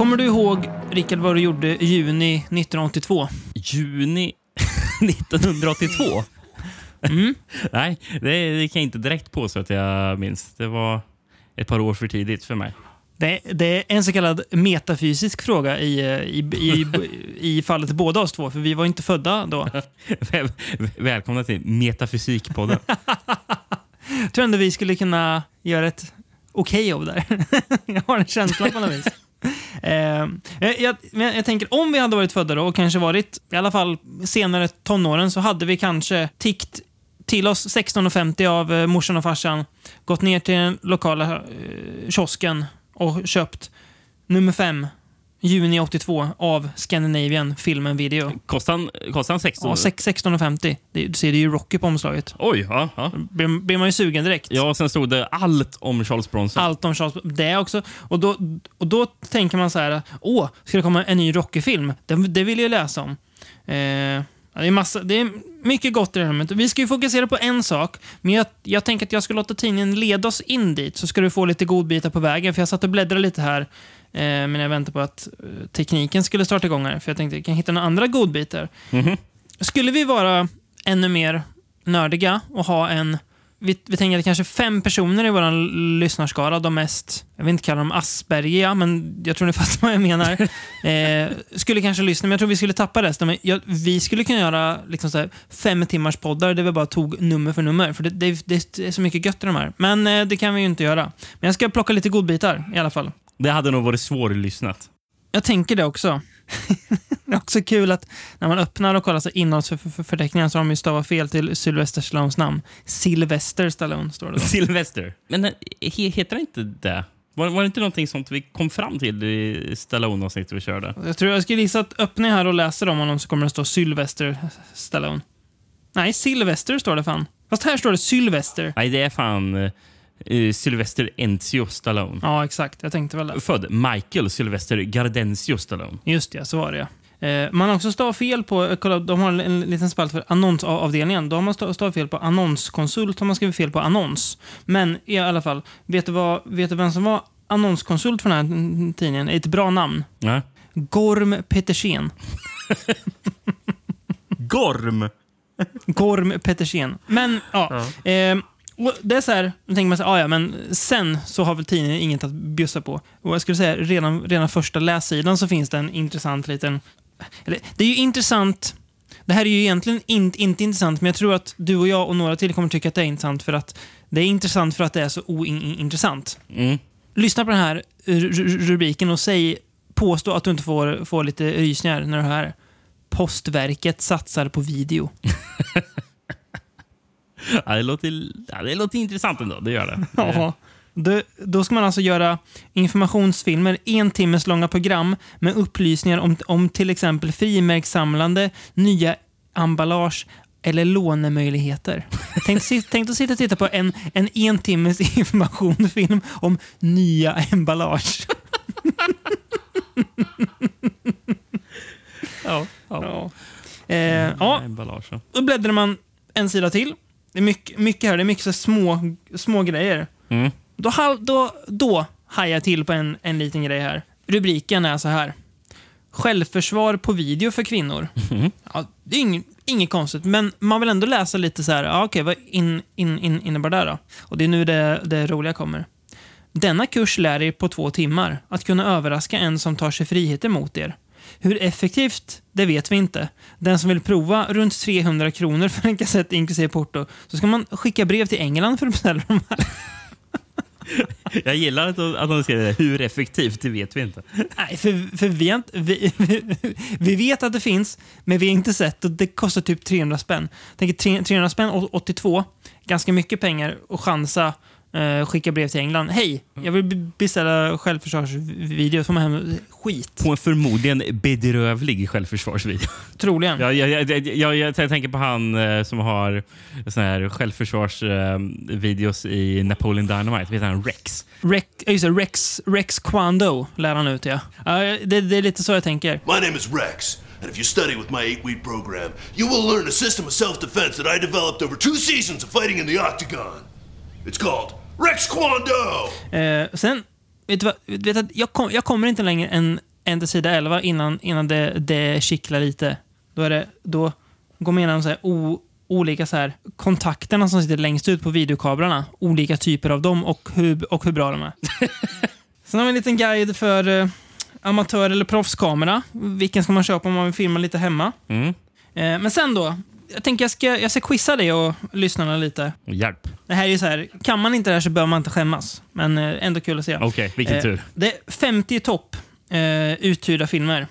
Kommer du ihåg, Rickard, vad du gjorde i juni 1982? Juni 1982? Mm. Nej, det, det kan jag inte direkt påstå att jag minns. Det var ett par år för tidigt för mig. Det, det är en så kallad metafysisk fråga i, i, i, i fallet båda oss två, för vi var inte födda då. Väl- Välkomna till Metafysikpodden. Jag tror ändå vi skulle kunna göra ett okej jobb där. jag har en känsla på något vis. Eh, eh, jag, jag tänker, om vi hade varit födda då och kanske varit i alla fall senare tonåren så hade vi kanske tikt till oss 16.50 av eh, morsan och farsan, gått ner till den lokala eh, kiosken och köpt nummer fem, juni 82, av Scandinavian Film Video. Kostar han, kostar han 16? Ja, sex- 16.50. Det- Du ser, det är ju Rocky på omslaget. Oj, ja. ja. Blir, blir man ju sugen direkt. Ja, sen stod det allt om Charles Bronson. Allt om Charles Det också. Och då, och då tänker man så här, åh, ska det komma en ny Rocky-film? Det, det vill jag läsa om. Eh, ja, det, är massa, det är mycket gott i det här momentet. Vi ska ju fokusera på en sak, men jag, jag tänker att jag ska låta tidningen leda oss in dit, så ska du få lite godbitar på vägen. För jag satt och bläddrade lite här, eh, men jag väntade på att eh, tekniken skulle starta igång här, för jag tänkte att jag kan hitta några andra godbitar. Mhm. Skulle vi vara ännu mer nördiga och ha en vi, vi tänker att kanske fem personer i vår lyssnarskara, de mest, jag vill inte kalla dem Aspergiga, men jag tror ni fattar vad jag menar, eh, skulle kanske lyssna, men jag tror vi skulle tappa resten. Men jag, vi skulle kunna göra liksom här, fem timmars poddar där vi bara tog nummer för nummer, för det, det, det är så mycket gött i de här. Men eh, det kan vi ju inte göra. Men jag ska plocka lite godbitar i alla fall. Det hade nog varit svårlyssnat. Jag tänker det också. det är också kul att när man öppnar och kollar så innehållsförteckningen så har de ju stavat fel till Sylvester Stallones namn. Sylvester Stallone står det då. Sylvester. Men eh, he, heter det inte det? Var, var det inte någonting sånt vi kom fram till i Stallone-avsnittet vi körde? Jag tror jag skulle gissa att öppnar jag här och läser om honom så kommer det stå Sylvester Stallone. Nej, Sylvester står det fan. Fast här står det Sylvester. Nej, det är fan Sylvester Enzio Stallone. Ja, exakt. Jag tänkte väl det. Född Michael Sylvester Gardencio Stallone. Just det, så var det ja. Eh, Man har också stavat fel på, eh, kolla, de har en, en liten spalt för annonsavdelningen. Då har man stav- stavat fel på annonskonsult, har man skrivit fel på annons. Men i alla fall, vet du, vad, vet du vem som var annonskonsult för den här tidningen? Ett bra namn. Ja. Gorm Petersen. Gorm! Gorm Petersen. Men, ja. Eh, och det är så här, då tänker man så här, "Ah, ja, men sen så har väl tidningen inget att bjussa på. Och jag skulle säga, redan, redan första lässidan så finns det en intressant liten... Eller, det är ju intressant... Det här är ju egentligen in, inte intressant, men jag tror att du och jag och några till kommer tycka att det är intressant för att det är intressant för att det är så ointressant. Mm. Lyssna på den här ru- ru- rubriken och säg, påstå att du inte får, får lite rysningar när du hör här. Postverket satsar på video. Ja, det, låter, ja, det låter intressant ändå. Det gör det. Ja. Då, då ska man alltså göra informationsfilmer, en timmes långa program med upplysningar om, om till exempel frimärkssamlande, nya emballage eller lånemöjligheter. Tänk, tänk att sitta och titta på en, en en timmes informationsfilm om nya emballage. Ja. Ja. Eh, ja, Emballage. ja. då bläddrar man en sida till. Det är mycket, mycket här, det är mycket så små, små grejer. Mm. Då, då, då hajar jag till på en, en liten grej här. Rubriken är så här. Självförsvar på video för kvinnor. Ja, det är inget, inget konstigt, men man vill ändå läsa lite så här. Ja, okej, vad in, in, in, innebär det då? Och det är nu det, det roliga kommer. Denna kurs lär er på två timmar att kunna överraska en som tar sig friheter mot er. Hur effektivt, det vet vi inte. Den som vill prova runt 300 kronor för en kassett inklusive porto, så ska man skicka brev till England för att beställa dem här. Jag gillar att, att de skriver det. Hur effektivt, det vet vi inte. Nej, för, för vi, inte, vi, vi vet att det finns, men vi har inte sett och det kostar typ 300 spänn. Tänker tre- 300 spänn, å- 82, ganska mycket pengar och chansa eh, skicka brev till England. Hej, jag vill be- beställa självförsvarsvideo. får man hem skit. På en förmodligen bedrövlig självförsvarsvideo. Troligen. Jag, jag, jag, jag, jag, jag tänker på han eh, som har såna här självförsvarsvideos i Napoleon Dynamite. Vet han Rex? Rex, ja, just det, Rex, Rex Kwando lär han ut, ja. ja det, det är lite så jag tänker. My name is Rex, and if you study with my eight week program, you will learn a system of self defense that I developed over two seasons of fighting in the octagon. It's called Rex Kwando! Eh, sen, vet du vad? Vet att jag, kom, jag kommer inte längre än en till sida 11 innan, innan det, det kittlar lite. Då, är det, då går man igenom så här, o, olika så här, kontakterna som sitter längst ut på videokablarna. Olika typer av dem och hur, och hur bra de är. Sen har vi en liten guide för eh, amatör eller proffskamera. Vilken ska man köpa om man vill filma lite hemma? Mm. Eh, men sen då. Jag tänker jag ska, jag ska quizza dig och lyssnarna lite. Hjälp. Det här är så här, kan man inte det här så behöver man inte skämmas. Men eh, ändå kul att se. Okej, vilken Eh, tur. Det är 50 topp eh, uthyrda filmer.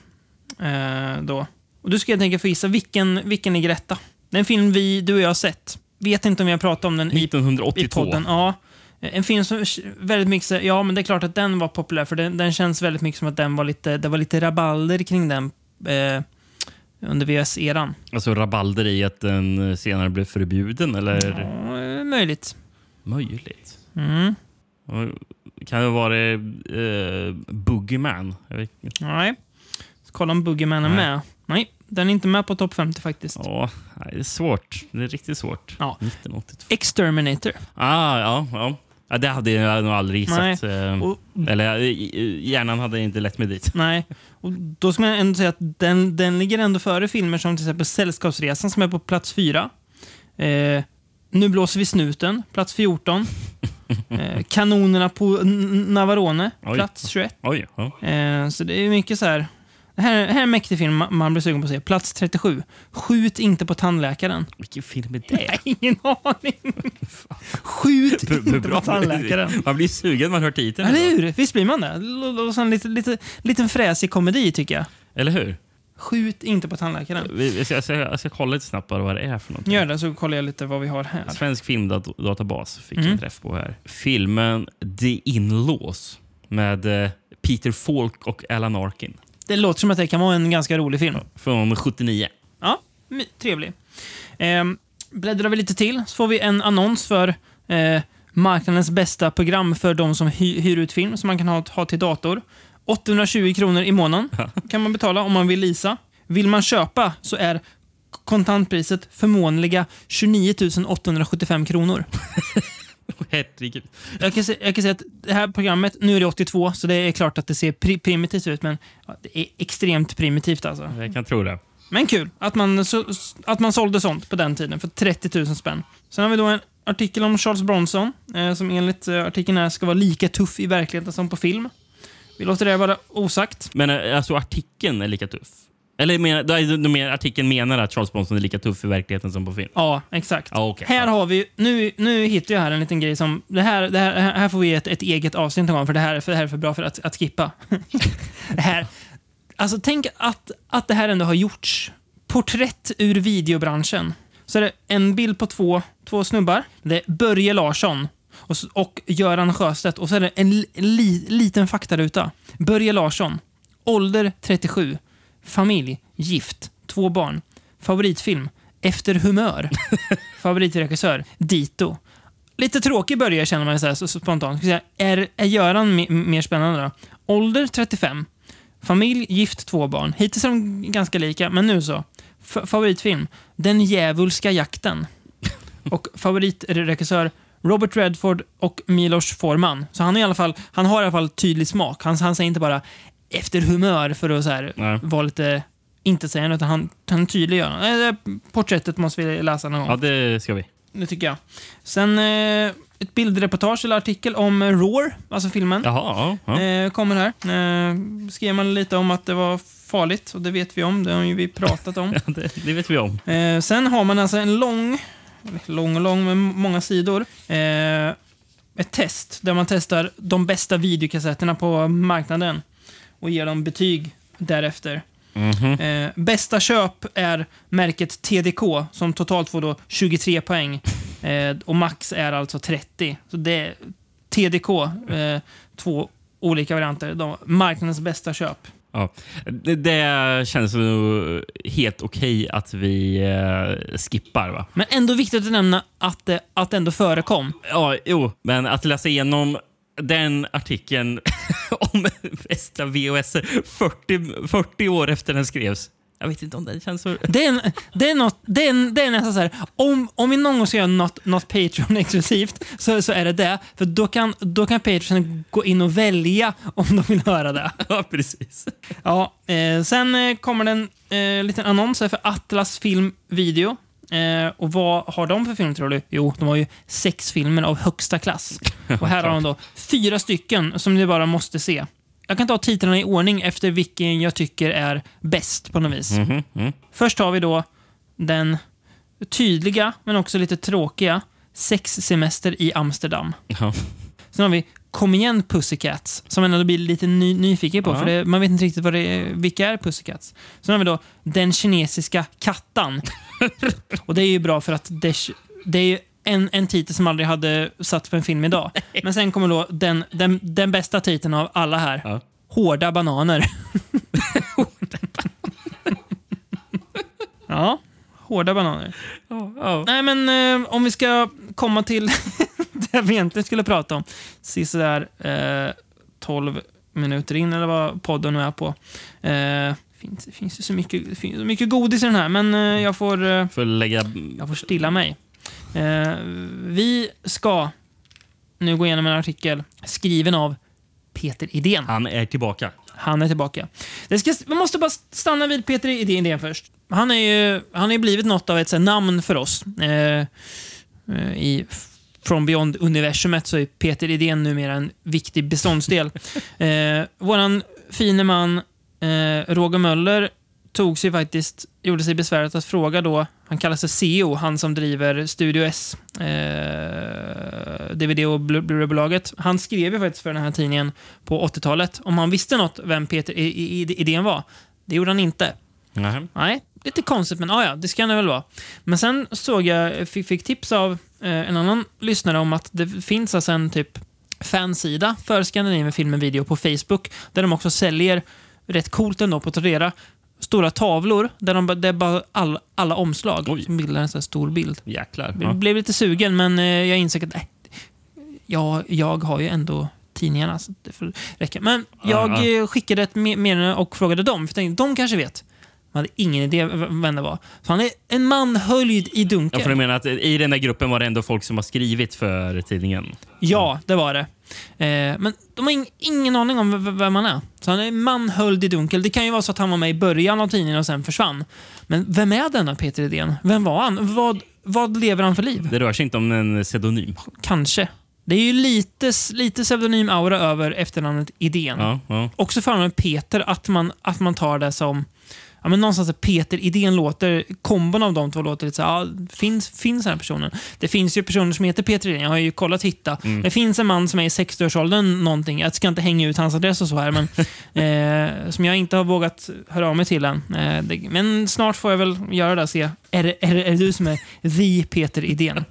Eh, då. Och du ska jag tänka få gissa vilken, vilken ligger etta. Det är en film vi, du och jag har sett. Vet inte om vi har pratat om den i, i 1982. podden. Ja. Eh, En film som väldigt mycket, så- ja men det är klart att den var populär för den, den känns väldigt mycket som att den var lite, det var lite rabalder kring den eh, under VS-eran. Alltså rabalder i att den senare blev förbjuden, eller? Ja, eh, möjligt. Möjligt. Mm. Kan det vara uh, Boogeyman? Nej. Ska kolla om Boogeyman är med. Nej, den är inte med på topp 50 faktiskt. Ja, det är svårt. Det är riktigt svårt. Ja. 1982. Exterminator. Ah, ja, ja. Ja. Det hade jag nog aldrig gissat. Eh, Och, Eller eh, hjärnan hade inte lett mig dit. nej. Och då ska man ändå säga att den, den ligger ändå före filmer som till exempel Sällskapsresan som är på plats 4. Eh, nu blåser vi snuten, plats 14. Eh, kanonerna på N- Navarone, Oj. plats 21. Oj, ja. Eh, så det är mycket så här. Det här, här är en mäktig film ma- man blir sugen på att se. Plats 37. Skjut inte på tandläkaren. Vilken film är det? Nej, ingen aning. Skjut B- b- inte på tandläkaren. Man blir sugen man hör titeln. Eller hur? Visst blir man det? L- l- så en lite, lite, liten fräsig komedi, tycker jag. Eller hur? Skjut inte på tandläkaren. Jag ska, jag, ska, jag ska kolla lite snabbt vad det är för någonting. Gör det, så kollar jag lite vad vi har här. Svensk filmdatabas fick Mm. jag en träff på här. Filmen The In-Laws med eh, Peter Falk och Alan Arkin Det låter som att det kan vara en ganska rolig film. från 79. Ja, trevlig. Ehm, bläddrar vi lite till så får vi en annons för eh, marknadens bästa program för de som hy- hyr ut film som man kan ha, ha till dator. 820 kronor i månaden kan man betala om man vill leasa. Vill man köpa så är kontantpriset förmånliga 29 875 kronor. Herregud. Jag kan, se, jag kan säga att det här programmet, nu är det 82, så det är klart att det ser pri primitivt ut, men ja, det är extremt primitivt alltså. Jag kan tro det. Men kul att man, så, att man sålde sånt på den tiden för 30 000 spänn. Sen har vi då en artikel om Charles Bronson, eh, som enligt eh, artikeln här ska vara lika tuff i verkligheten som på film. Vi låter det vara osagt. Men eh, alltså artikeln är lika tuff? Eller menar, är mer, artikeln menar att Charles Bronson är lika tuff i verkligheten som på film? Ja, exakt. Ja, okej. Här har vi, nu, nu hittar jag här en liten grej som, det här, det här, här får vi ett, ett eget avsnitt gång, för det här, för det här är för bra för att, att skippa. det här, alltså tänk att, att det här ändå har gjorts. Porträtt ur videobranschen. Så är det en bild på två, två snubbar. Det är Börje Larsson och, och Göran Sjöstedt. Och så är det en, en li, liten faktaruta. Börje Larsson. Ålder 37. Familj. Gift. Två barn. Favoritfilm. Efter humör. Favoritregissör. Dito. Lite tråkig Börje känner man så här, så, så spontant. Säga, Är, är Göran me- mer spännande då? Ålder 35. Familj, gift, två barn. Hittills är de ganska lika, men nu så. F favoritfilm? Den djävulska jakten. Och favoritregissör? Robert Redford och Milos Forman. Så han, är i alla fall, han har i alla fall tydlig smak. Han, han säger inte bara efter humör för att så här, Nej. vara lite intetsägande, utan han, han tydliggör. Det Porträttet måste vi läsa någon gång. Ja, det ska vi. Det tycker jag. Sen eh, ett bildreportage eller artikel om eh, Roar, alltså filmen. Jaha, ja. ja. Eh, kommer här. Eh, skrev man lite om att det var farligt och det vet vi om. Det har ju vi pratat om. Det, det vet vi om. Eh, sen har man alltså en lång, lång och lång, men många sidor. Eh, ett test där man testar de bästa videokassetterna på marknaden och ger dem betyg därefter. Mhm. Eh, bästa köp är märket TDK som totalt får då 23 poäng. Eh, och max är alltså 30. Så det är TDK, eh, två olika varianter. De, marknadens bästa köp. Ja. Det, det känns nog helt okej att vi eh, skippar. va? Men ändå viktigt att nämna att det att ändå förekom. Ja, jo, men att läsa igenom den artikeln om bästa VHS 40, 40 år efter den skrevs. Jag vet inte om det känns så... Det är, en, det är, något, det är, en, det är nästan så här, om, om vi någon gång ska göra något, något Patreon-exklusivt så, så är det det. För då kan, då kan Patreon gå in och välja om de vill höra det. Ja, precis. Ja, eh, sen eh, kommer det en eh, liten annons här för Atlas Film Video. Eh, och vad har de för film tror du? Jo, de har ju sex filmer av högsta klass. Och här har de då fyra stycken som ni bara måste se. Jag kan ta titlarna i ordning efter vilken jag tycker är bäst på något vis. Mhm, mm. Först har vi då den tydliga, men också lite tråkiga, Sexsemester i Amsterdam. Ja. Sen har vi Kom igen Pussycats, som man ändå blir lite ny, nyfiken på, Ja. för det, man vet inte riktigt vad det är, vilka är Pussycats. Sen har vi då Den kinesiska kattan. Och det är ju bra för att det, det är ju en, en titel som aldrig hade satt på en film idag. Men sen kommer då den, den, den bästa titeln av alla här. Ja. Hårda bananer. ja, hårda bananer. Ja, ja. Nej, men eh, om vi ska komma till det vi egentligen skulle prata om. Sisådär eh, 12 minuter in, eller vad podden nu är på. Eh, finns, det finns ju så mycket, finns så mycket godis i den här, men eh, jag, får, eh, Får lägga... jag får stilla mig. Eh, vi ska nu gå igenom en artikel skriven av Peter Idén. Han är tillbaka. Han är tillbaka. Det ska, man måste bara stanna vid Peter Idén först. Han är ju han ju blivit något av ett här, namn för oss. Eh, eh, I From Beyond-universumet så är Peter Idén numera en viktig beståndsdel. eh, våran fine man eh, Roger Möller tog sig faktiskt, gjorde sig besväret att fråga då, han kallar sig CEO, han som driver Studio S, eh, DVD och Blu- Blu-ray-bolaget. Han skrev ju faktiskt för den här tidningen på 80-talet om han visste något vem Peter I- I- Idén var. Det gjorde han inte. Nähä. Nej, lite konstigt, men ah, ja, det ska det väl vara. Men sen såg jag, fick, fick tips av en annan lyssnare om att det finns alltså en typ fansida för Scandinavian Film Video på Facebook, där de också säljer, rätt coolt ändå på Tradera, stora tavlor där de, det är bara all, alla omslag Oj. som bildar en sån här stor bild. Jäklar. Jag Ja. blev lite sugen, men eh, jag insåg att nej, jag, jag har ju ändå tidningarna, så det får räcka. Men jag Ja, eh, skickade ett me- meddelande och frågade dem, för jag tänkte, de kanske vet. Man hade ingen idé vem det var. Så han är en man höljd i Ja, dunkel. för du menar att i den där gruppen var det ändå folk som har skrivit för tidningen? Ja, det var det. Eh, men de har ing, ingen aning om vem han är. Så han är en man höljd i dunkel. Det kan ju vara så att han var med i början av tidningen och sen försvann. Men vem är denna Peter Idén? Vem var han? Vad, vad lever han för liv? Det rör sig inte om en pseudonym. Kanske. Det är ju lite, lite pseudonym-aura över efternamnet Idén. Ja, ja. Också förnamnet Peter, att man, att man tar det som... Ja, men någonstans att Peter Idén låter... Kombon av de två låter lite så här, ja, finns, finns den här personen? Det finns ju personer som heter Peter Idén, jag har ju kollat hitta. Det finns en man som är i 60-årsåldern någonting. Jag ska inte hänga ut hans adress och så här, men eh, som jag inte har vågat höra av mig till än. Eh, det, men snart får jag väl göra det och se. Är är, det- är det du som är the Peter Idén?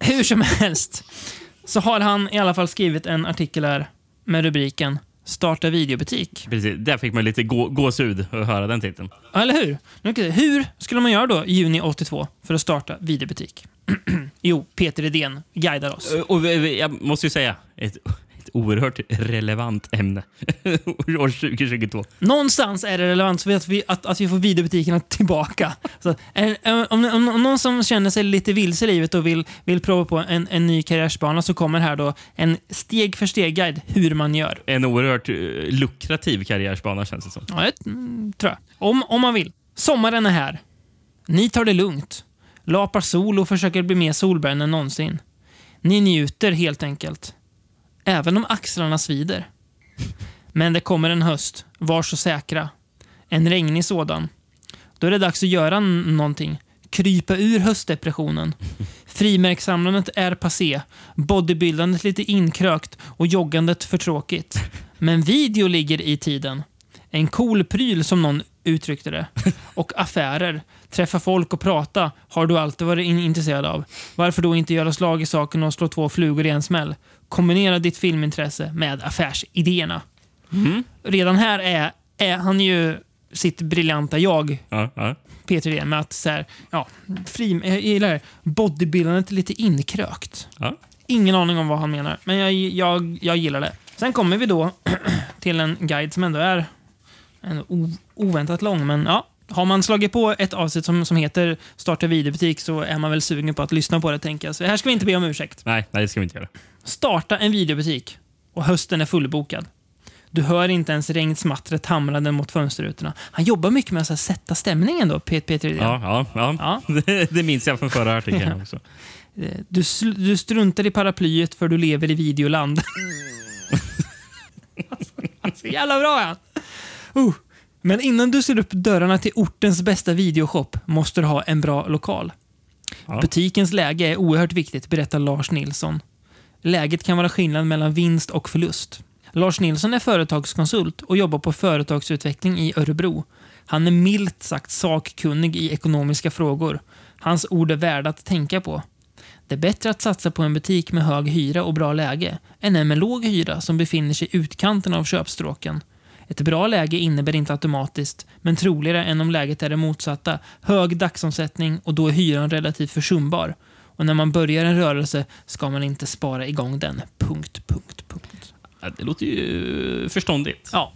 Hur som helst så har han i alla fall skrivit en artikel här med rubriken Starta videobutik. Precis. Där fick man lite gå, gåshud att höra den titeln. Eller hur? Hur skulle man göra då i juni 82 för att starta videobutik? jo, Peter Idén guidar oss. Och vi- vi- jag måste ju säga, ett, ett oerhört relevant ämne. År 2022. Någonstans är det relevant så att vi, att, att vi får videobutikerna tillbaka. Så, är, om, om, om någon som känner sig lite vilse i livet och vill, vill prova på en, en ny karriärsbana så kommer här då en steg för steg-guide hur man gör. En oerhört eh, lukrativ karriärsbana känns det som. Ja, det mm, tror jag. Om, om man vill. Sommaren är här. Ni tar det lugnt. Lapar sol och försöker bli mer solbränd än någonsin. Ni njuter helt enkelt. Även om axlarna svider. Men det kommer en höst. Var så säkra. En regnig sådan. Då är det dags att göra någonting. Krypa ur höstdepressionen. Frimärkssamlandet är passé. Bodybuildandet lite inkrökt och joggandet för tråkigt. Men video ligger i tiden. En cool pryl som någon uttryckte det. Och affärer. Träffa folk och prata har du alltid varit in- intresserad av. Varför då inte göra slag i saken och slå två flugor i en smäll? Kombinera ditt filmintresse med affärsidéerna. Redan här är, är han ju sitt briljanta jag, Ja, ja. Peter Idén, med att så här, ja, fri, jag gillar det. bodybuildandet är lite inkrökt. Ja. Ingen aning om vad han menar, men jag, jag, jag gillar det. Sen kommer vi då till en guide som ändå är En oväntat lång, men ja. Har man slagit på ett avsnitt som, som heter Starta videobutik så är man väl sugen på att lyssna på det, tänker jag. Så här ska vi inte be om ursäkt. Nej, nej, det ska vi inte göra. Starta en videobutik och hösten är fullbokad. Du hör inte ens regnsmattret hamrande mot fönsterrutorna. Han jobbar mycket med att sätta stämningen då, Pet- Peter. Ja, ja, ja. Ja. Det, det minns jag från förra artikeln också. Eh, Du, du struntar i paraplyet för du lever i videoland. alltså, alltså, jävla bra ja. Uh. Men innan du ser upp dörrarna till ortens bästa videoshop måste du ha en bra lokal. Ja. Butikens läge är oerhört viktigt, berättar Lars Nilsson. Läget kan vara skillnad mellan vinst och förlust. Lars Nilsson är företagskonsult och jobbar på företagsutveckling i Örebro. Han är milt sagt sakkunnig i ekonomiska frågor. Hans ord är värda att tänka på. Det är bättre att satsa på en butik med hög hyra och bra läge än en med låg hyra som befinner sig i utkanten av köpstråken. Ett bra läge innebär inte automatiskt, men troligare än om läget är det motsatta, hög dagsomsättning och då är hyran relativt försumbar. Och när man börjar en rörelse ska man inte spara igång den. Punkt, punkt, punkt. Det låter ju förståndigt. Ja.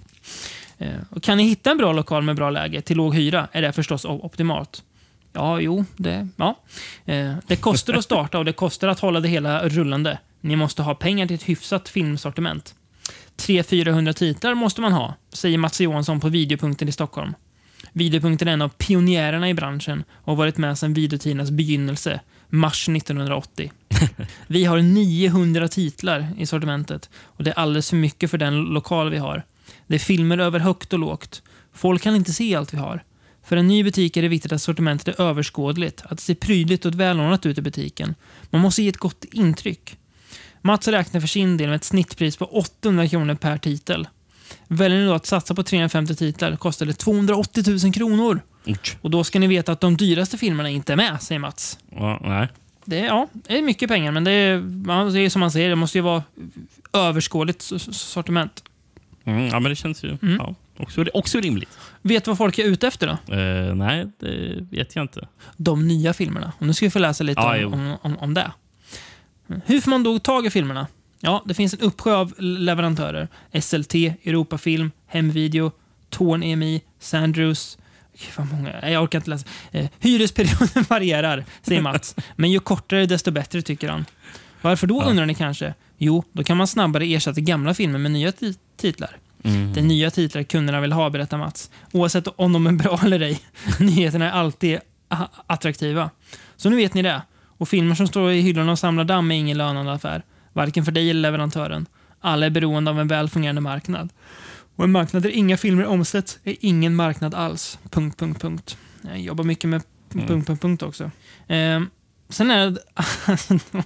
Eh, Och kan ni hitta en bra lokal med bra läge till låg hyra är det förstås optimalt. Ja, jo, det, ja. Eh, det kostar att starta och det kostar att hålla det hela rullande. Ni måste ha pengar till ett hyfsat filmsortiment. 300-400 titlar måste man ha, säger Mats Johansson på Videopunkten i Stockholm. Videopunkten är en av pionjärerna i branschen och har varit med sedan videotidernas begynnelse, mars 1980. Vi har 900 titlar i sortimentet och det är alldeles för mycket för den lokal vi har. Det är filmer över högt och lågt. Folk kan inte se allt vi har. För en ny butik är det viktigt att sortimentet är överskådligt, att det ser prydligt och välordnat ut i butiken. Man måste ge ett gott intryck. Mats räknar för sin del med ett snittpris på 800 kronor per titel. Väljer ni då att satsa på 350 titlar kostar det 280 000 kronor. Och då ska ni veta att de dyraste filmerna inte är med, säger Mats. Ja, nej. Det är, ja, det är mycket pengar, men det är, det är som man säger, det måste ju vara överskådligt sortiment. Mm, ja, men det känns ju Mm. ja, också, också rimligt. Vet du vad folk är ute efter då? Eh, nej, det vet jag inte. De nya filmerna. Och nu ska vi få läsa lite jo. om, om, om, om det. Hur får man då tag i filmerna? Ja, det finns en uppsjö av leverantörer. SLT, Europafilm, Hemvideo, Torn EMI, Sandrews. Vad många. Jag orkar inte läsa. Eh, hyresperioden varierar, säger Mats. Men ju kortare desto bättre, tycker han. Varför då, Ja. undrar ni kanske? Jo, då kan man snabbare ersätta gamla filmer med nya ti- titlar. Mm. Det är nya titlar kunderna vill ha, berättar Mats. Oavsett om de är bra eller ej. Nyheterna är alltid attraktiva. Så nu vet ni det. Och filmer som står i hyllorna och samlar damm är ingen lönande affär. Varken för dig eller leverantören. Alla är beroende av en väl fungerande marknad. Och en marknad där inga filmer omsätts är ingen marknad alls. Punkt, punkt, punkt. Jag jobbar mycket med Mm. punkt, punkt, punkt också. Ehm, sen är det...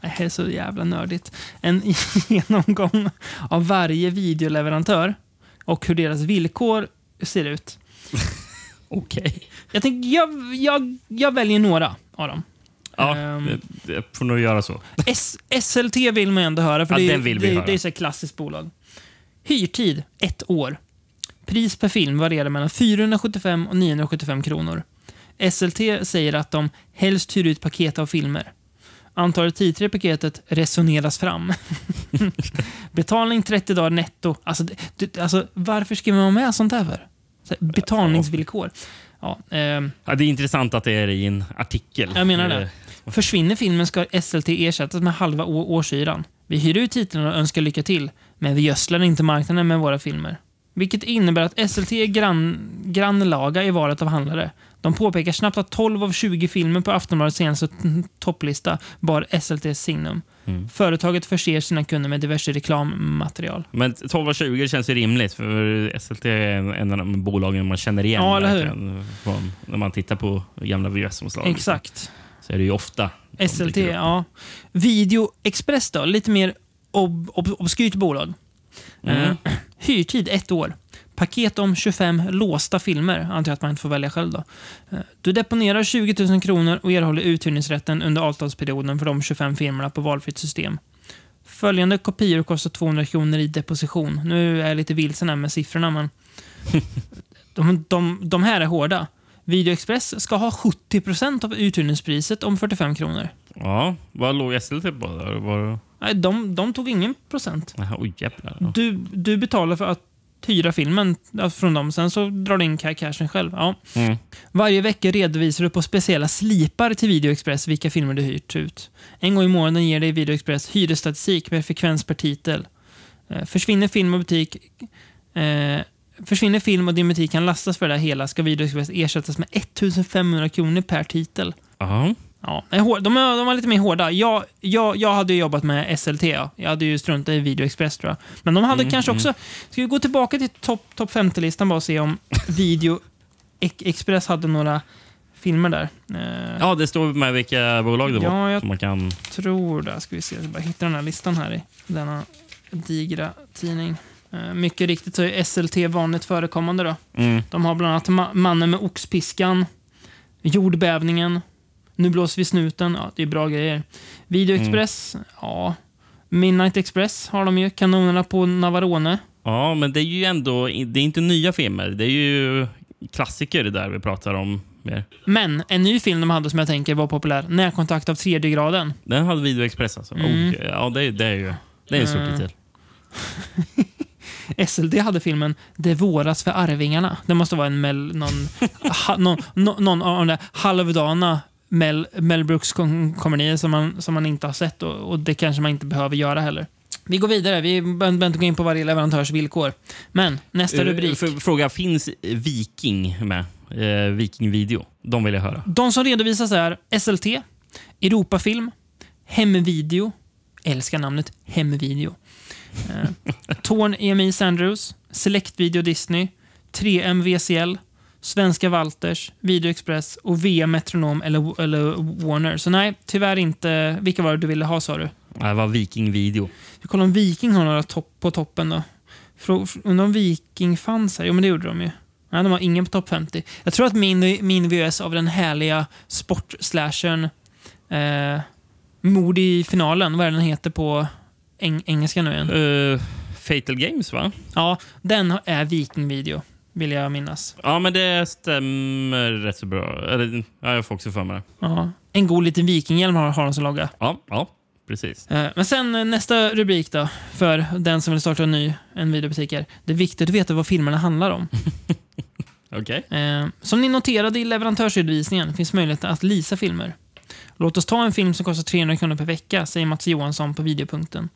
det här är så jävla nördigt. En genomgång av varje videoleverantör och hur deras villkor ser ut. Okej. Jag, tänker, jag, jag, jag väljer några av dem. Ja, det, det får nog göra så. S SLT vill man ju ändå höra, för Ja, det, är, vill vi det, höra. det är så ett klassiskt bolag. Hyrtid, ett år. Pris per film varierar mellan 475 och 975 kronor. SLT säger att de helst hyr ut paket av filmer. Antalet titlar i paketet resoneras fram. Betalning 30 dagar netto. Alltså, det, alltså, varför ska man med sånt här för? Så, här, betalningsvillkor. Ja, ehm, Ja, det är intressant att det är i en artikel. Jag menar det. Eh, Försvinner filmen ska SLT ersättas med halva årshyran. Vi hyr ut titlarna och önskar lycka till, men vi gödslar inte marknaden med våra filmer. Vilket innebär att SLT är grann, grannlaga i valet av handlare. De påpekar snabbt att 12 av 20 filmer på Aftonbladets senaste topplista bar SLTs signum. Mm. Företaget förser sina kunder med diverse reklammaterial. Men 12,20 känns ju rimligt för SLT är en av de bolagen man känner igen. Ja, eller hur? Från, när man tittar på gamla VHS-omslag. Exakt. Så är det ju ofta. SLT, ja. Video Express då, lite mer ob ob obskyrt bolag. Mm. Eh, hyrtid ett år. Paket om 25 låsta filmer. Antar jag att man inte får välja själv då. Eh, Du deponerar 20 000 kronor och erhåller uthyrningsrätten under avtalsperioden för de 25 filmerna på valfritt system. Följande kopior kostar 200 kronor i deposition. Nu är jag lite vilsen här med siffrorna, men de, de, de här är hårda. Video Express ska ha 70% av uthyrningspriset om 45 kronor. Ja, vad låg SLT på? Där? Var... Nej, de, de tog ingen procent. Jaha, Oj, jävlar. Ja. Du, du betalar för att hyra filmen ja, från dem. Sen så drar du in ca- cashen själv. Ja. Mm. Varje vecka redovisar du på speciella slipar till Video Express vilka filmer du hyrt ut. En gång i månaden ger dig Video Express hyresstatistik med frekvens per titel. Eh, försvinner film och butik eh, Försvinner film och din butik kan lastas för det hela ska Video Express ersättas med 1500 kronor per titel. Jaha. Ja, de är, de är lite mer hårda. Jag, jag, jag hade ju jobbat med SLT. Ja. Jag hade ju struntat i Video Express tror jag. Men de hade kanske också... Ska vi gå tillbaka till topp top 50-listan bara och se om Video Ex- Express hade några filmer där. Eh, Ja, det står med vilka bolag det Ja, var. jag- Man kan... tror det. Ska vi se. Jag ska bara hitta den här listan här i denna digra tidning. Eh, mycket riktigt så är SLT vanligt förekommande då. Mm. De har bland annat ma- Mannen med oxpiskan, Jordbävningen, Nu blåser vi snuten. Ja, det är bra grejer. Video Express, ja. Midnight Express har de ju. Kanonerna på Navarone. Ja, men det är ju ändå det är inte nya filmer. Det är ju klassiker där vi pratar om. Mer. Men en ny film de hade som jag tänker var populär, Närkontakt av tredje graden. Den hade Video Express alltså. Mm. Oh, ja, det, är- det är ju det är en stor Mm. titel. SLD hade filmen Det våras för Arvingarna. Det måste vara en Mel, någon, ha, någon, nå- någon av de där halvdana Mel, Mel Brooks-komedier som man, som man inte har sett och, och det kanske man inte behöver göra heller. Vi går vidare. Vi behöver inte gå in på varje leverantörs villkor. Men nästa Eh, rubrik. för- Fråga, finns Viking med? Eh, Viking Video. De vill jag höra. De som redovisas är SLT, Europafilm, Hemvideo, älskar namnet Hemvideo, eh, Torn EMI Sandrews, Select Video Disney, 3M VCL, Svenska Walters, Video Express och VM Metronom eller, eller Warner. Så nej, tyvärr inte. Vilka var det du ville ha sa du? Det var Viking Video. Vi kollar om Viking har några topp på toppen då. Undrar om Viking fanns här? Jo, men det gjorde de ju. Nej, de har ingen på topp 50. Jag tror att min, min VS av den härliga sportslashern eh, Mord i finalen, vad är den heter på eng engelska nu igen? Eh, Fatal Games, va? Ja, den är Viking-video, vill jag minnas. Ja, men det stämmer rätt så bra. Eller, ja, jag får också för mig det. Ja, en god liten vikinghjälm har, har de som logga. Ja, ja precis. Eh, Men sen eh, nästa rubrik då, för den som vill starta en ny en videobutik är. Det är viktigt att veta vad filmerna handlar om. Okej. Eh, som ni noterade i leverantörsredovisningen finns möjlighet att leasa filmer. Låt oss ta en film som kostar 300 kronor per vecka, säger Mats Johansson på videopunkten.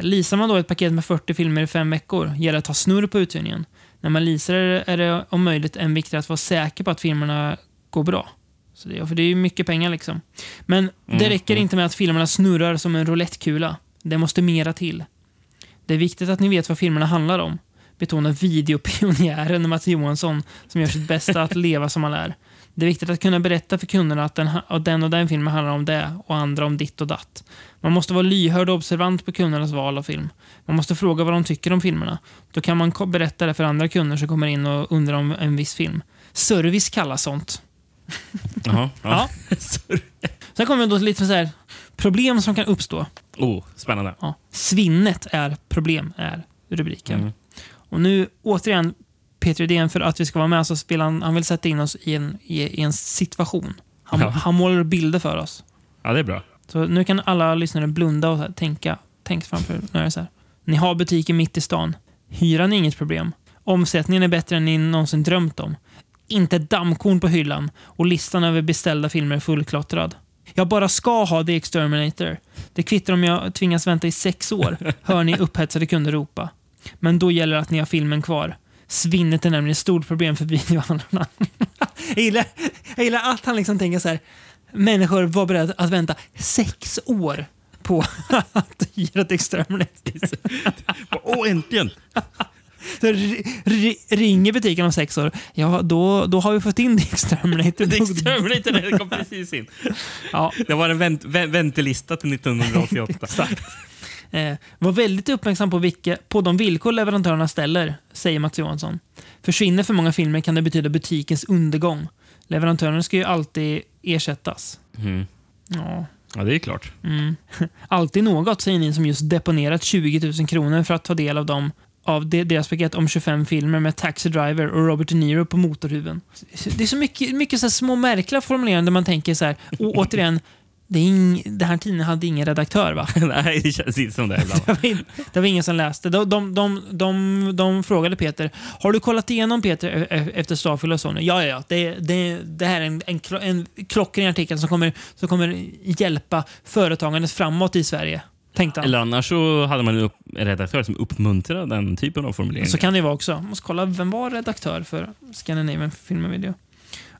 Leasar man då ett paket med 40 filmer i fem veckor gäller det att ha snurr på uthyrningen. När man leasar är det- om möjligt än viktigare att vara säker på att filmerna går bra. Så det, för det är ju mycket pengar liksom. Men det räcker inte med att filmerna snurrar som en roulettekula. Det måste mera till. Det är viktigt att ni vet vad filmerna handlar om, betonar videopionjären Mats Johansson som gör sitt bästa att leva som han är. Det är viktigt att kunna berätta för kunderna att den, den och den filmen handlar om det och andra om ditt och datt. Man måste vara lyhörd och observant på kundernas val av film. Man måste fråga vad de tycker om filmerna. Då kan man berätta det för andra kunder som kommer in och undrar om en viss film. Service kallas sånt. Jaha. Ja. Ja. Sen kommer vi då till lite så här problem som kan uppstå. Oh, spännande. Ja. Svinnet är problem, är rubriken. Mm. Och nu återigen, Peter Idén, för att vi ska vara med så vill han, han vill sätta in oss i en, i, i en situation. Han, Ja. han målar bilder för oss. Ja, det är bra. Så nu kan alla lyssnare blunda och här, tänka, tänk framför nu så här. Ni har butiken mitt i stan. Hyran är inget problem. Omsättningen är bättre än ni någonsin drömt om. Inte ett dammkorn på hyllan och listan över beställda filmer är fullklottrad. Jag bara ska ha The Exterminator. Det kvittar om jag tvingas vänta i sex år, hör ni upphetsade kunder ropa. Men då gäller det att ni har filmen kvar. Svinnet är nämligen ett stort problem för videohandlarna. jag, gillar, jag gillar att han liksom tänker så här. Människor var beredda att vänta sex år på att hyra ett Exterminator. Åh, äntligen! Så ri- ri- ringer butiken om sex år. Ja, då, då har vi fått in The Exterminator. Det Exterminator kom precis in. Ja, Det var en vänt, vä, väntelista till 1988. exakt. Eh, var väldigt uppmärksam på, vilka, på de villkor leverantörerna ställer, säger Mats Johansson. Försvinner för många filmer kan det betyda butikens undergång. Leverantören ska ju alltid ersättas. Mm. Ja, Ja, det är klart. Mm. Alltid något, säger ni som just deponerat 20 000 kronor för att ta del av dem av de- deras paket om 25 filmer med Taxi Driver och Robert De Niro på motorhuven. Det är så mycket, mycket så små märkliga formuleringar där man tänker så här, och återigen, Det ing, den här tidningen hade ingen redaktör va? Nej, det känns inte som det ibland. Det var, in, det var ingen som läste. De, de, de, de, de frågade Peter, har du kollat igenom Peter e- e- efter Starfield och Sony? Ja, ja, ja. Det, det, det här är en, en, en klockren artikel som kommer, som kommer hjälpa företagandet framåt i Sverige. Tänkte han. Eller annars så hade man en, upp, en redaktör som uppmuntrade den typen av formuleringar. Så kan det vara också. Måste kolla, vem var redaktör för Scandinavian Film Video?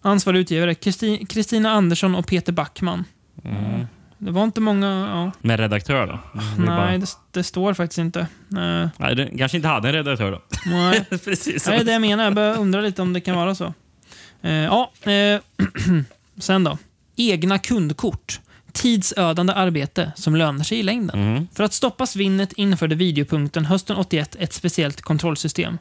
Ansvarig utgivare, Kristi- Kristina Andersson och Peter Backman. Mm. Det var inte många, ja. Med redaktör då? Det är bara- Nej, det, det står faktiskt inte. Nej, Nej, det kanske inte hade en redaktör då. nej. Precis. Det är det jag menar. Jag börjar undra lite om det kan vara så. Eh, ja, eh, sen då. Egna kundkort. Tidsödande arbete som lönar sig i längden. Mm. För att stoppa svinnet införde Videopunkten hösten 81 ett speciellt kontrollsystem.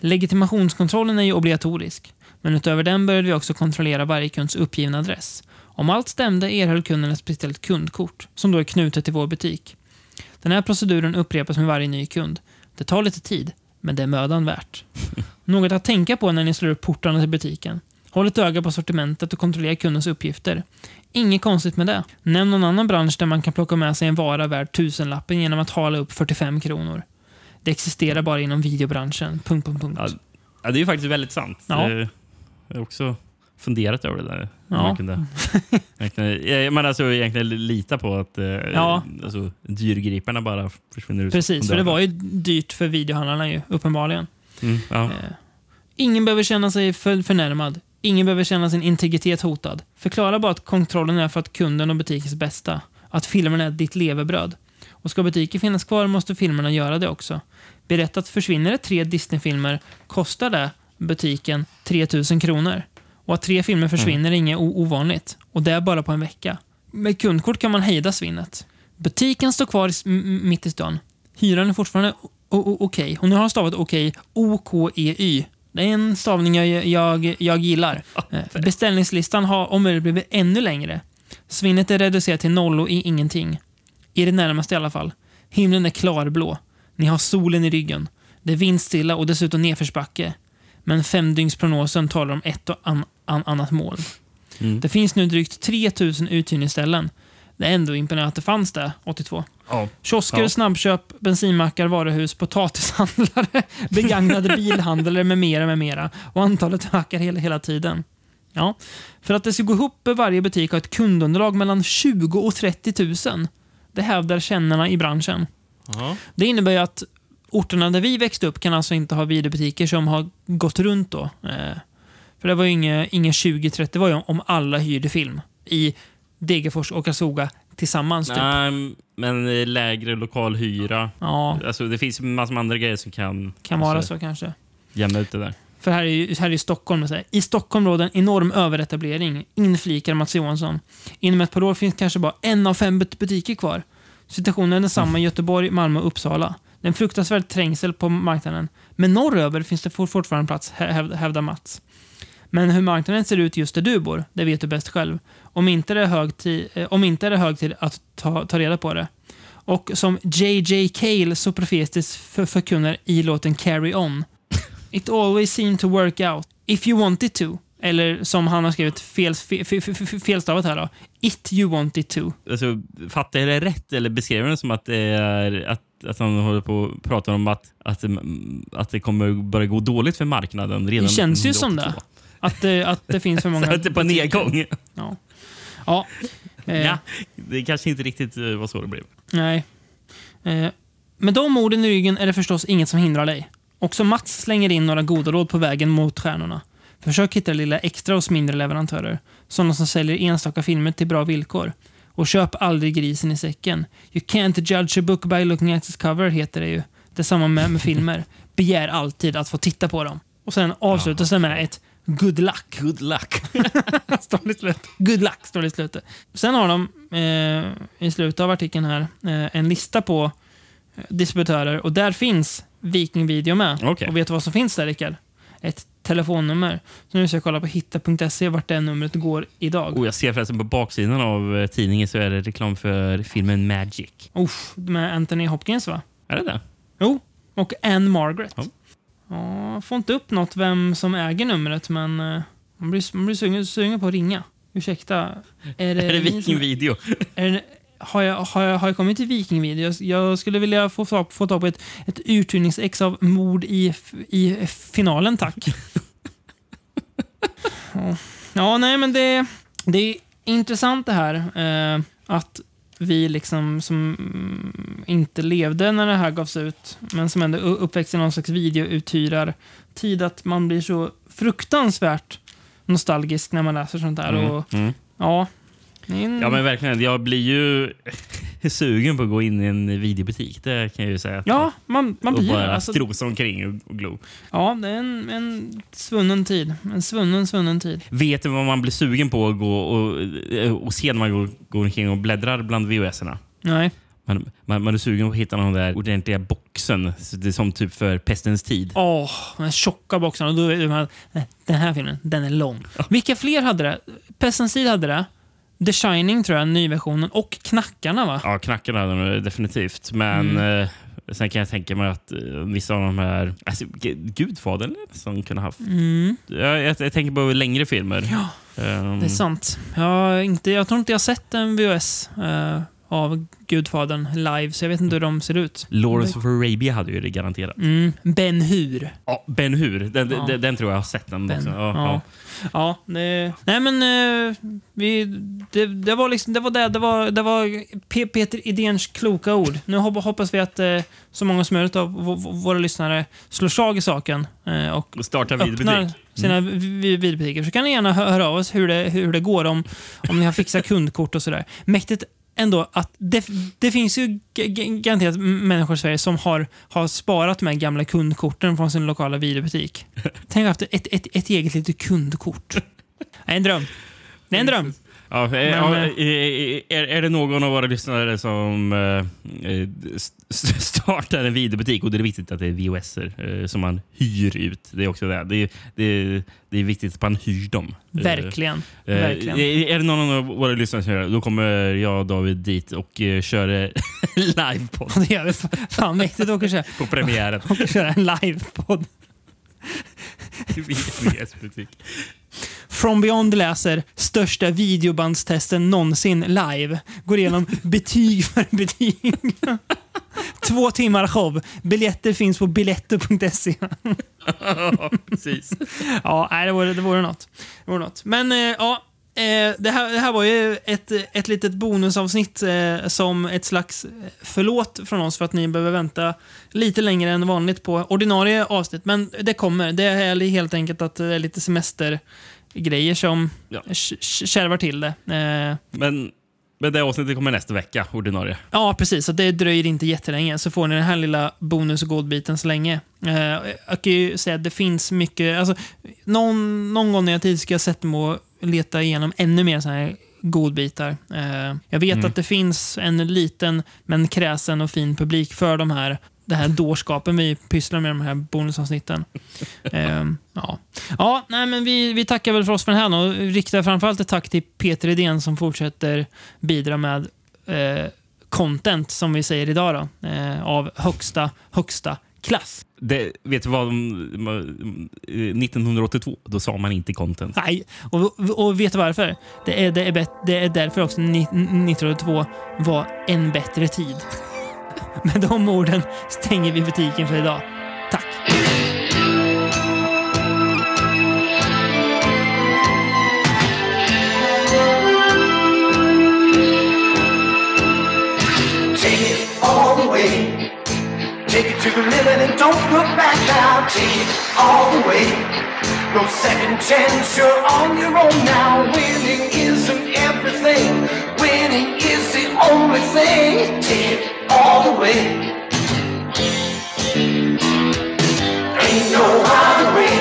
Legitimationskontrollen är ju obligatorisk, men utöver den började vi också kontrollera varje kunds uppgivna adress. Om allt stämde erhöll kunden ett speciellt kundkort, som då är knutet till vår butik. Den här proceduren upprepas med varje ny kund. Det tar lite tid, men det är mödan värt. Något att tänka på när ni slår upp portarna till butiken. Håll ett öga på sortimentet och kontrollera kundens uppgifter. Inget konstigt med det. Nämn någon annan bransch där man kan plocka med sig en vara värd tusenlappen genom att hala upp 45 kronor. Det existerar bara inom videobranschen. Punkt, punkt, punkt. Ja, det är ju faktiskt väldigt sant. Ja. Eh, Jag har också funderat över det där. Ja. Man kunde, egentligen, ja, men alltså egentligen lita på att eh, Ja. alltså, dyrgriparna bara försvinner ut. Precis, för det var ju dyrt för videohandlarna ju, uppenbarligen. Mm, ja. Eh, Ingen behöver känna sig för, förnärmad. Ingen behöver känna sin integritet hotad. Förklara bara att kontrollen är för att kunden och butikens bästa. Att filmerna är ditt levebröd. Och ska butiken finnas kvar måste filmerna göra det också. Berätta att försvinner det tre Disney-filmer kostar det butiken 3000 kronor. Och att tre filmer försvinner är inget ovanligt. Och det är bara på en vecka. Med kundkort kan man hejda svinnet. Butiken står kvar i, mitt i stan. Hyran är fortfarande okej. Och nu har han stavat okej. O-K-E-Y. Det är en stavning jag, jag, jag gillar. Eh, Beställningslistan har om möjligt blivit ännu längre. Svinnet är reducerat till noll och ingenting. I det närmaste i alla fall. Himlen är klarblå. Ni har solen i ryggen. Det är vindstilla och dessutom nedförsbacke. Men femdygnsprognosen talar om ett och an, an, annat moln. Mm. Det finns nu drygt 3000 uthyrningsställen. Det är ändå imponerande att det fanns det 82. Ja. Kiosker, Ja. snabbköp, bensinmackar, varuhus, potatishandlare, begagnade bilhandlare med mera, med mera. Och antalet ökar hela, hela tiden. Ja. För att det ska gå ihop bör varje butik ha ett kundunderlag mellan 20 och 30 000. Det hävdar kännarna i branschen. Ja. Det innebär ju att orterna där vi växte upp kan alltså inte ha videobutiker som har gått runt då. Eh, för det var ju inga, inga 20-30, det var ju om alla hyrde film i Degerfors och Karlskoga tillsammans. Typ. Nej, men eh, lägre lokal hyra. Ja, Alltså, det finns massor med andra grejer som kan, kan vara alltså, så kanske. jämna ut det där. För här är ju, här är ju Stockholm. Så här. I Stockholm råder en enorm överetablering, inflikar Mats Johansson. Inom ett par år finns kanske bara en av fem but- butiker kvar. Situationen är densamma i Göteborg, Malmö och Uppsala. Det är en fruktansvärd trängsel på marknaden. Men norröver finns det fortfarande plats, hävdar Mats. Men hur marknaden ser ut just där du bor, det vet du bäst själv. Om inte är det hög tid, eh, om inte är det hög tid att ta, ta reda på det. Och som JJ Cale så profetiskt för, förkunnar i låten Carry On. It always seemed to work out. If you want it to. Eller som han har skrivit fel, fel, fel, felstavat här då. It you want it to. Alltså, fattar jag det rätt eller beskriver det som att, det är, att, att han håller på och pratar om att, att, att det kommer börja gå dåligt för marknaden redan Det känns ju som 1982? det. Att det, att det finns för många... Att det är på nedgång. Ja. Ja. Eh, Ja, det kanske inte riktigt eh, var så det blev. Nej. Eh, med de orden i ryggen är det förstås inget som hindrar dig. Också Mats slänger in några goda råd på vägen mot stjärnorna. Försök hitta det lilla extra hos mindre leverantörer. Sådana som säljer enstaka filmer till bra villkor. Och köp aldrig grisen i säcken. You can't judge a book by looking at its cover, heter det ju. Detsamma med, med filmer. Begär alltid att få titta på dem. Och sen avslutas det med ett good luck. Good luck. står det i slutet. Good luck, står det i slutet. Sen har de eh, i slutet av artikeln här eh, en lista på eh, distributörer och där finns Viking Video med. Okej. Och vet du vad som finns där, Rickard? Ett telefonnummer. Så nu ska jag kolla på hitta.se vart det numret går idag. Oh, jag ser förresten på baksidan av eh, tidningen så är det reklam för filmen Magic. Uff, med Anthony Hopkins, va? Är det det? Jo, och Anne Margaret. Ja. Ja, får inte upp något vem som äger numret, men eh, man blir, man blir sugen, sugen på att ringa. Ursäkta. Är det, Är det vi som- Viking-video? är det, har, jag, har, jag, har jag kommit till Vikingvideo? Jag, jag skulle vilja få, få tag på ett, ett uthyrningsex av mord i, i finalen, tack. ja. ja, nej men det, det är intressant det här. Eh, att vi liksom som inte levde när det här gavs ut, men som ändå u- uppväxte i någon slags videouthyrare tid att man blir så fruktansvärt nostalgisk när man läser sånt där. Mm, Och, mm. ja, en- Ja, men verkligen. Jag blir ju sugen på att gå in i en videobutik. Det kan jag ju säga. Ja, man, man och blir bara det. Alltså, strosa omkring och- och glo. ja, det är en, en svunnen tid. En svunnen, svunnen tid. Vet du vad man blir sugen på att gå och, och se när man går, går omkring och bläddrar bland VHS-erna? Nej. Man, man, man är sugen på att hitta någon där ordentliga boxen. Det är som typ för pestens tid. Åh, den här tjocka boxen. Och då den här filmen, den är lång. Vilka fler hade det? Pestens tid hade det. The Shining tror jag, nyversionen. Och Knackarna va? Ja, knackarna hade de definitivt. Men Mm. eh, sen kan jag tänka mig att eh, vissa av de här... Alltså, Gudfadern som kunde haft... Mm, Jag, jag, jag tänker på längre filmer. Ja. Ehm, det är sant. Jag, inte, jag tror inte jag har sett en VHS eh, av Gudfadern live, så jag vet inte hur de ser ut. Lawrence of Arabia hade ju det garanterat. Mm, ben Hur. Ja, Ben Hur. Den, Ja. den, den tror jag har sett den Ben. också. Ja, Ja. ja. Det, nej men eh, vi, det, det var liksom, det var det, det var, det var P- Peter Idéns kloka ord. Nu hop- hoppas vi att eh, så många som möjligt av våra lyssnare slår slag i saken eh, och Och starta öppnar sina vi- videobutiker. Så kan ni gärna hö- höra av oss hur det, hur det går om, om ni har fixat kundkort och sådär. Mäktigt ändå att det, det finns ju garanterat människor i Sverige som har, har sparat de här gamla kundkorten från sin lokala videobutik. Tänk att ha haft ett, ett, ett eget litet kundkort. Det är en dröm. Det är en dröm. Ja, eh, Men, ja, eh, eh, är, är det någon av våra lyssnare som eh, eh, st- st- startar en videobutik och det är viktigt att det är VHS eh, som man hyr ut. Det är också det. Det är, det är, det är viktigt att man hyr dem. Eh, Verkligen. eh, Verkligen. är är det någon av våra lyssnare som gör det, då kommer jag och David dit och uh, kör eh, livepodd Och det gör vi. Fan mäktigt att åka och köra, på premiären. åka och köra en livepodd. i VHS-butik. From Beyond läser största videobandstesten någonsin live. Går igenom betyg för betyg. Två timmar show. Biljetter finns på biletter.se. Ja, precis. Ja, nej, det vore, det vore något. Det vore något. Men eh, ja, eh, det, här, det här var ju ett, ett litet bonusavsnitt eh, som ett slags förlåt från oss för att ni behöver vänta lite längre än vanligt på ordinarie avsnitt. Men det kommer. Det är helt enkelt att det är lite semestergrejer som Ja. kärvar till det. Eh, Men, men det avsnittet kommer nästa vecka, ordinarie. Ja, precis. Så det dröjer inte jättelänge. Så får ni den här lilla bonus och godbiten så länge. Eh, jag kan ju säga att det finns mycket... Alltså, någon, någon gång när jag tid ska jag sätta mig och leta igenom ännu mer såna här godbitar. Eh, jag vet att det finns en liten men kräsen och fin publik för de här det här dårskapen vi pysslar med de här bonusavsnitten. Ehm, ja, ja nej, men vi, vi tackar väl för oss för den här och riktar framförallt ett tack till Peter Idén som fortsätter bidra med eh, content, som vi säger idag, då, eh, av högsta, högsta klass. Det, vet du vad? de- eh, 1982, då sa man inte content. Nej, och, och vet du varför? Det är, det, är bet, det är därför också ni- 1982 var en bättre tid. Med de orden stänger vi butiken för idag. Tack! Take it all the way. Take it to the limit and don't look back now. Take it all the way. No second chance, you're on your own now. Winning isn't everything. Winning is the only thing. Take it all the way. Ain't no other way.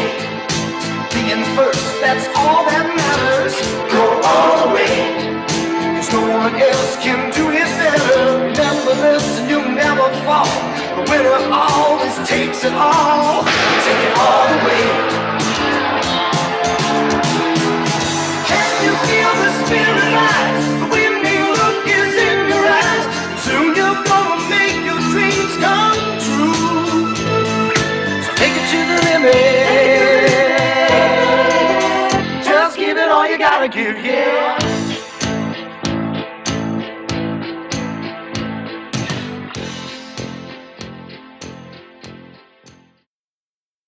Being first, that's all that matters. Go all the way. Cause no one else can do it better. Remember this and you'll never fall. The winner always takes it all. Take it all the way. you, yeah.